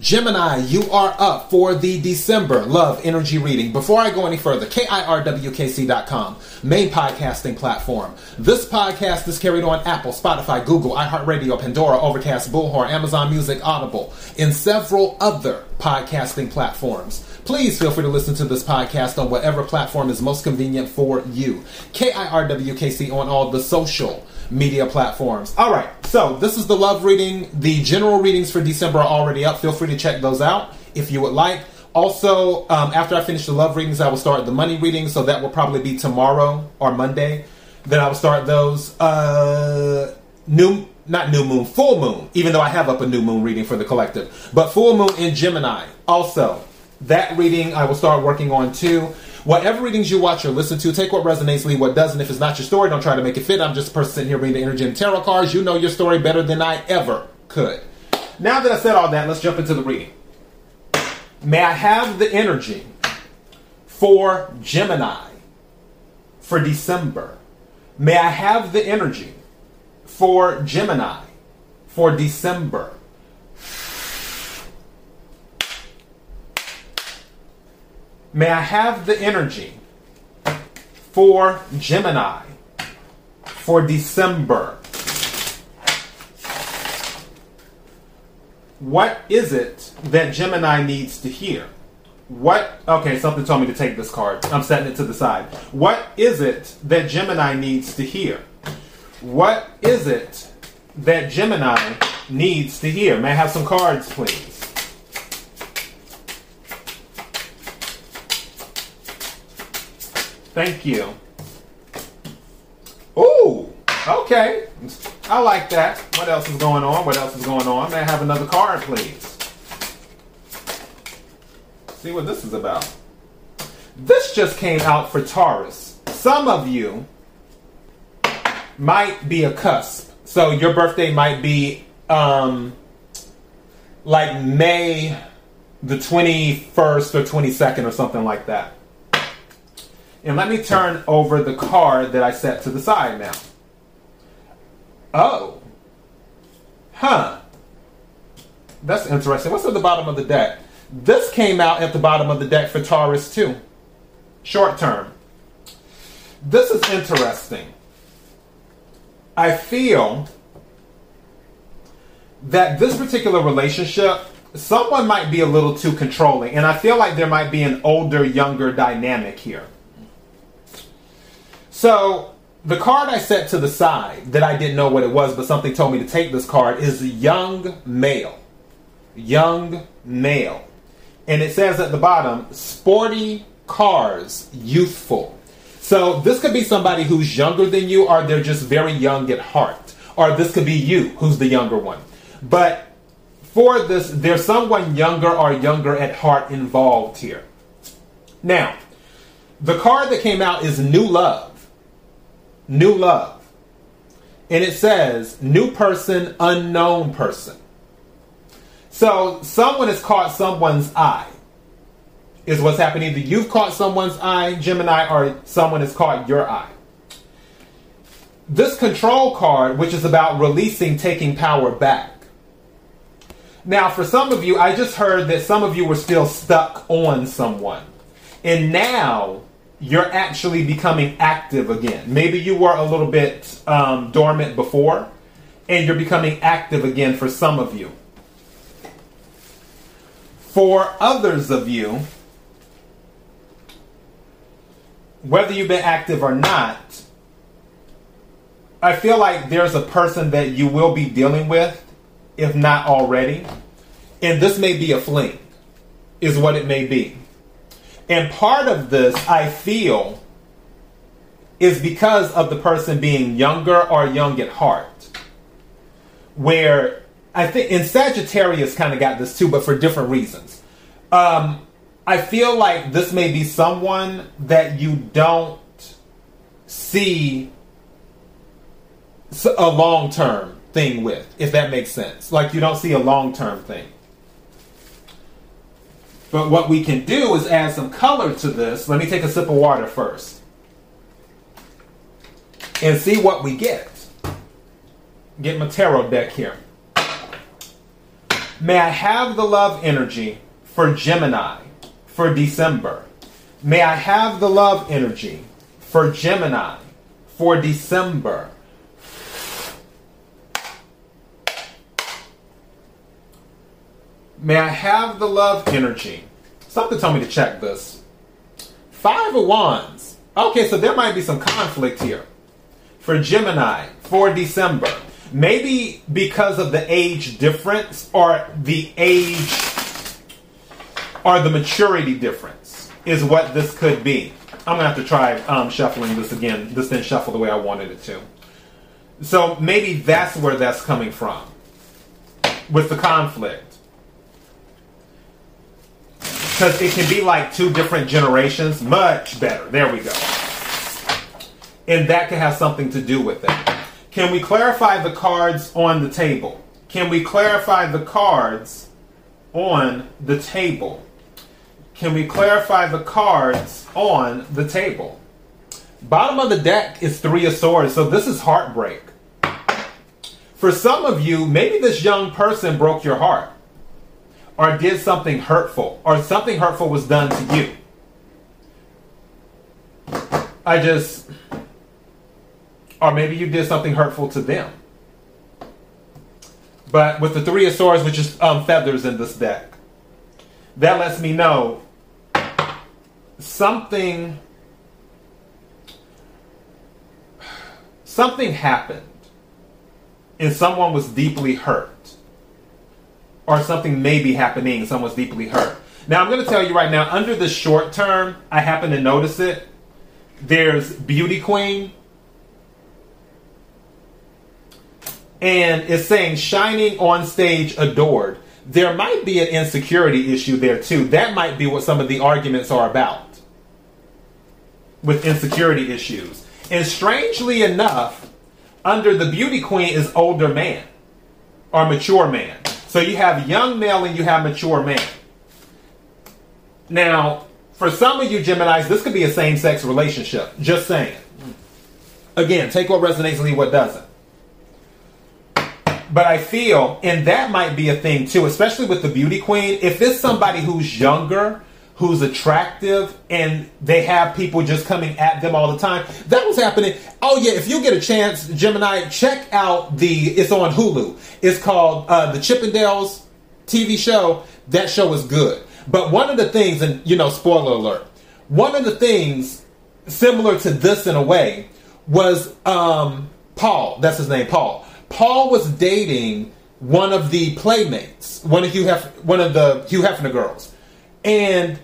Gemini, you are up for the December Love Energy reading. Before I go any further, KIRWKC.com, main podcasting platform. This podcast is carried on Apple, Spotify, Google, iHeartRadio, Pandora, Overcast, Bullhorn, Amazon Music, Audible, and several other podcasting platforms. Please feel free to listen to this podcast on whatever platform is most convenient for you. KIRWKC on all the social media platforms. All right, so this is the love reading. The general readings for December are already up. Feel free to check those out if you would like. Also, um, after I finish the love readings, I will start the money reading, so that will probably be tomorrow or Monday. Then I will start those. Uh, new, not new moon, full moon, even though I have up a new moon reading for the collective. But full moon in Gemini. Also, that reading I will start working on too. Whatever readings you watch or listen to, take what resonates, leave what doesn't. If it's not your story, don't try to make it fit. I'm just a person sitting here reading the energy and tarot cards. You know your story better than I ever could. Now that I said all that, let's jump into the reading. May I have the energy for Gemini for December? May I have the energy for Gemini for December? May I have the energy for Gemini for December? What is it that Gemini needs to hear? What, okay, something told me to take this card. I'm setting it to the side. What is it that Gemini needs to hear? What is it that Gemini needs to hear? May I have some cards, please? Thank you. Ooh, okay. I like that. What else is going on? What else is going on? May I have another card, please? See what this is about. This just came out for Taurus. Some of you might be a cusp. So your birthday might be um, like May the 21st or 22nd or something like that. And let me turn over the card that I set to the side now. Oh. Huh. That's interesting. What's at the bottom of the deck? This came out at the bottom of the deck for Taurus too. Short term. This is interesting. I feel that this particular relationship, someone might be a little too controlling, and I feel like there might be an older younger dynamic here. So the card I set to the side that I didn't know what it was, but something told me to take this card is young male. Young male. And it says at the bottom, sporty cars, youthful. So this could be somebody who's younger than you, or they're just very young at heart. Or this could be you, who's the younger one. But for this, there's someone younger or younger at heart involved here. Now, the card that came out is New Love new love. And it says new person, unknown person. So someone has caught someone's eye, is what's happening. Either you've caught someone's eye, Gemini, or someone has caught your eye. This control card, which is about releasing, taking power back. Now, for some of you, I just heard that some of you were still stuck on someone. And now you're actually becoming active again. Maybe you were a little bit um, dormant before, and you're becoming active again for some of you. For others of you, whether you've been active or not, I feel like there's a person that you will be dealing with, if not already. And this may be a fling, is what it may be. And part of this, I feel, is because of the person being younger or young at heart. Where I think in Sagittarius kind of got this too, but for different reasons. Um, I feel like this may be someone that you don't see a long term thing with, if that makes sense. Like you don't see a long term thing. But what we can do is add some color to this. Let me take a sip of water first. And see what we get. Get my tarot deck here. May I have the love energy for Gemini for December? May I have the love energy for Gemini for December? May I have the love energy? Something told me to check this. Five of Wands. Okay, so there might be some conflict here. For Gemini, for December. Maybe because of the age difference or the age or the maturity difference is what this could be. I'm to have to try um, shuffling this again. This didn't shuffle the way I wanted it to. So maybe that's where that's coming from with the conflict because it can be like two different generations. Much better. There we go. And that can have something to do with it. Can we clarify the cards on the table? Can we clarify the cards on the table? Can we clarify the cards on the table? Bottom of the deck is Three of Swords, so this is heartbreak. For some of you, maybe this young person broke your heart or did something hurtful or something hurtful was done to you. I just, or maybe you did something hurtful to them. But with the Three of Swords, which is um, feathers in this deck, that lets me know something something happened and someone was deeply hurt or something may be happening, someone's deeply hurt. Now, I'm going to tell you right now, under the short term, I happen to notice it. There's Beauty Queen. And it's saying shining on stage adored. There might be an insecurity issue there too. That might be what some of the arguments are about with insecurity issues. And strangely enough, under the beauty queen is older man or mature man. So you have young male and you have mature man. Now, for some of you Geminis, this could be a same sex relationship. Just saying. Again, take what resonates and leave what doesn't. But I feel, and that might be a thing too, especially with the beauty queen, if it's somebody who's younger who's attractive and they have people just coming at them all the time. That was happening. Oh yeah, if you get a chance, Gemini, check out the it's on Hulu. It's called uh, the Chippendales TV show. That show is good. But one of the things, and you know, spoiler alert, one of the things similar to this in a way was um, Paul. That's his name, Paul. Paul was dating one of the playmates, one of Hugh Hef- one of the Hugh Hefner girls, and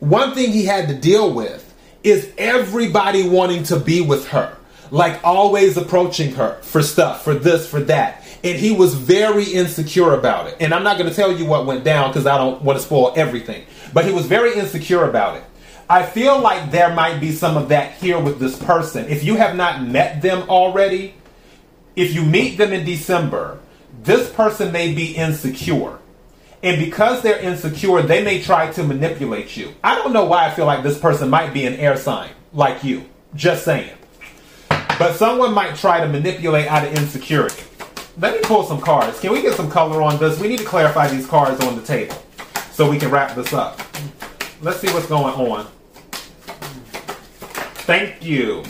one thing he had to deal with is everybody wanting to be with her, like always approaching her for stuff, for this, for that. And he was very insecure about it. And I'm not going to tell you what went down because I don't want to spoil everything. But he was very insecure about it. I feel like there might be some of that here with this person. If you have not met them already, if you meet them in December, this person may be insecure. And because they're insecure, they may try to manipulate you. I don't know why I feel like this person might be an air sign like you. Just saying. But someone might try to manipulate out of insecurity. Let me pull some cards. Can we get some color on this? We need to clarify these cards on the table so we can wrap this up. Let's see what's going on. Thank you.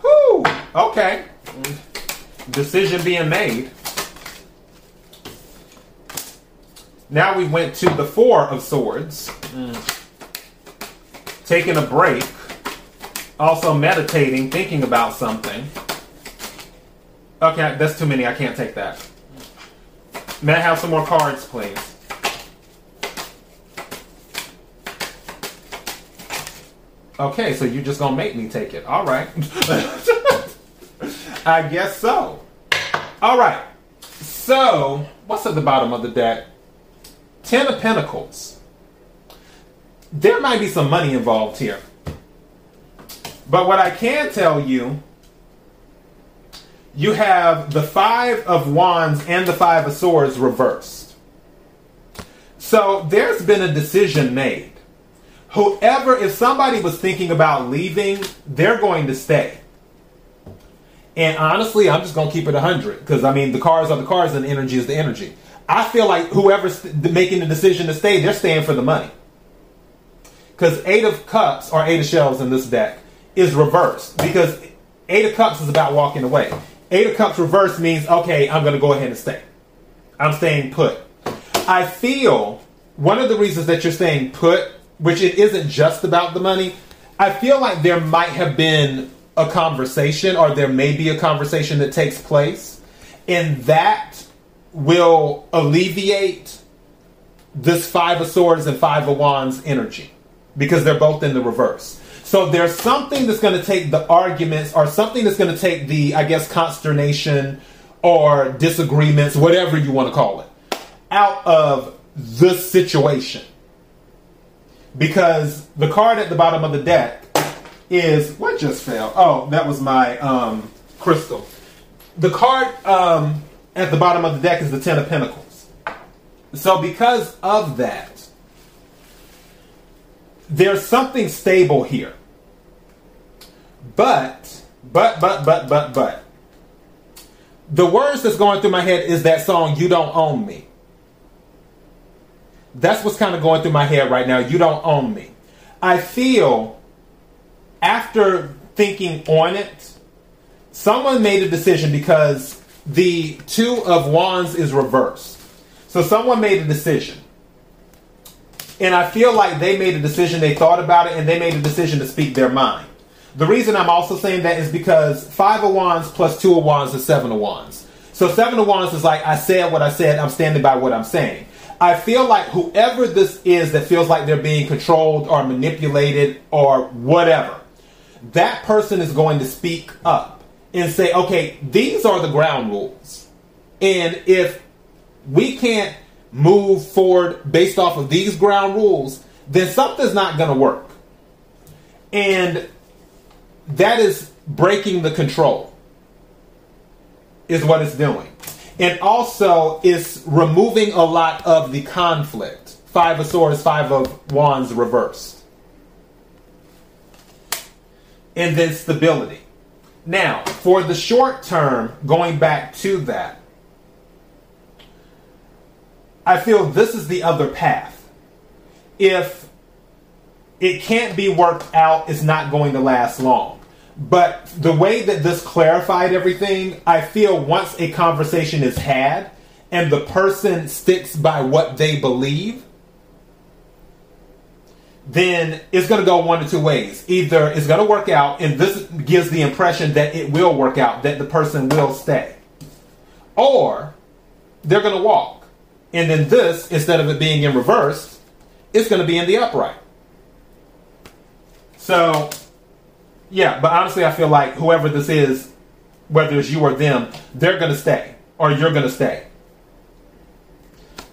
Whew. Okay. Decision being made. Now we went to the Four of Swords. Mm. Taking a break. Also meditating, thinking about something. Okay, that's too many. I can't take that. May I have some more cards, please? Okay, so you're just gonna make me take it. All right. I guess so. All right. So, what's at the bottom of the deck? Ten of Pentacles. There might be some money involved here. But what I can tell you, you have the Five of Wands and the Five of Swords reversed. So there's been a decision made. Whoever, if somebody was thinking about leaving, they're going to stay. And honestly, I'm just going to keep it 100 because I mean, the cars are the cars and the energy is the energy. I feel like whoever's making the decision to stay, they're staying for the money. Because Eight of Cups or Eight of Shells in this deck is reversed because Eight of Cups is about walking away. Eight of Cups reversed means, okay, I'm going to go ahead and stay. I'm staying put. I feel one of the reasons that you're staying put, which it isn't just about the money, I feel like there might have been a conversation or there may be a conversation that takes place, and that will alleviate this Five of Swords and Five of Wands energy because they're both in the reverse. So there's something that's going to take the arguments or something that's going to take the, I guess, consternation or disagreements, whatever you want to call it, out of this situation. Because the card at the bottom of the deck is what just fell? Oh, that was my um, crystal. The card um, at the bottom of the deck is the Ten of Pentacles. So, because of that, there's something stable here. But, but, but, but, but, but, the words that's going through my head is that song, You Don't Own Me. That's what's kind of going through my head right now. You don't own me. I feel after thinking on it, someone made a decision because the two of wands is reversed. So someone made a decision. And I feel like they made a decision, they thought about it, and they made a decision to speak their mind. The reason I'm also saying that is because five of wands plus two of wands is seven of wands. So seven of wands is like, I said what I said, I'm standing by what I'm saying. I feel like whoever this is that feels like they're being controlled or manipulated or whatever, that person is going to speak up and say, okay, these are the ground rules. And if we can't move forward based off of these ground rules, then something's not going to work. And that is breaking the control, is what it's doing. And also, it's removing a lot of the conflict. Five of Swords, Five of Wands reversed and then stability. Now, for the short term, going back to that, I feel this is the other path. If it can't be worked out, it's not going to last long. But the way that this clarified everything, I feel once a conversation is had and the person sticks by what they believe, then it's going to go one of two ways. Either it's going to work out, and this gives the impression that it will work out, that the person will stay. Or they're going to walk. And then this, instead of it being in reverse, it's going to be in the upright. So, yeah, but honestly, I feel like whoever this is, whether it's you or them, they're going to stay, or you're going to stay.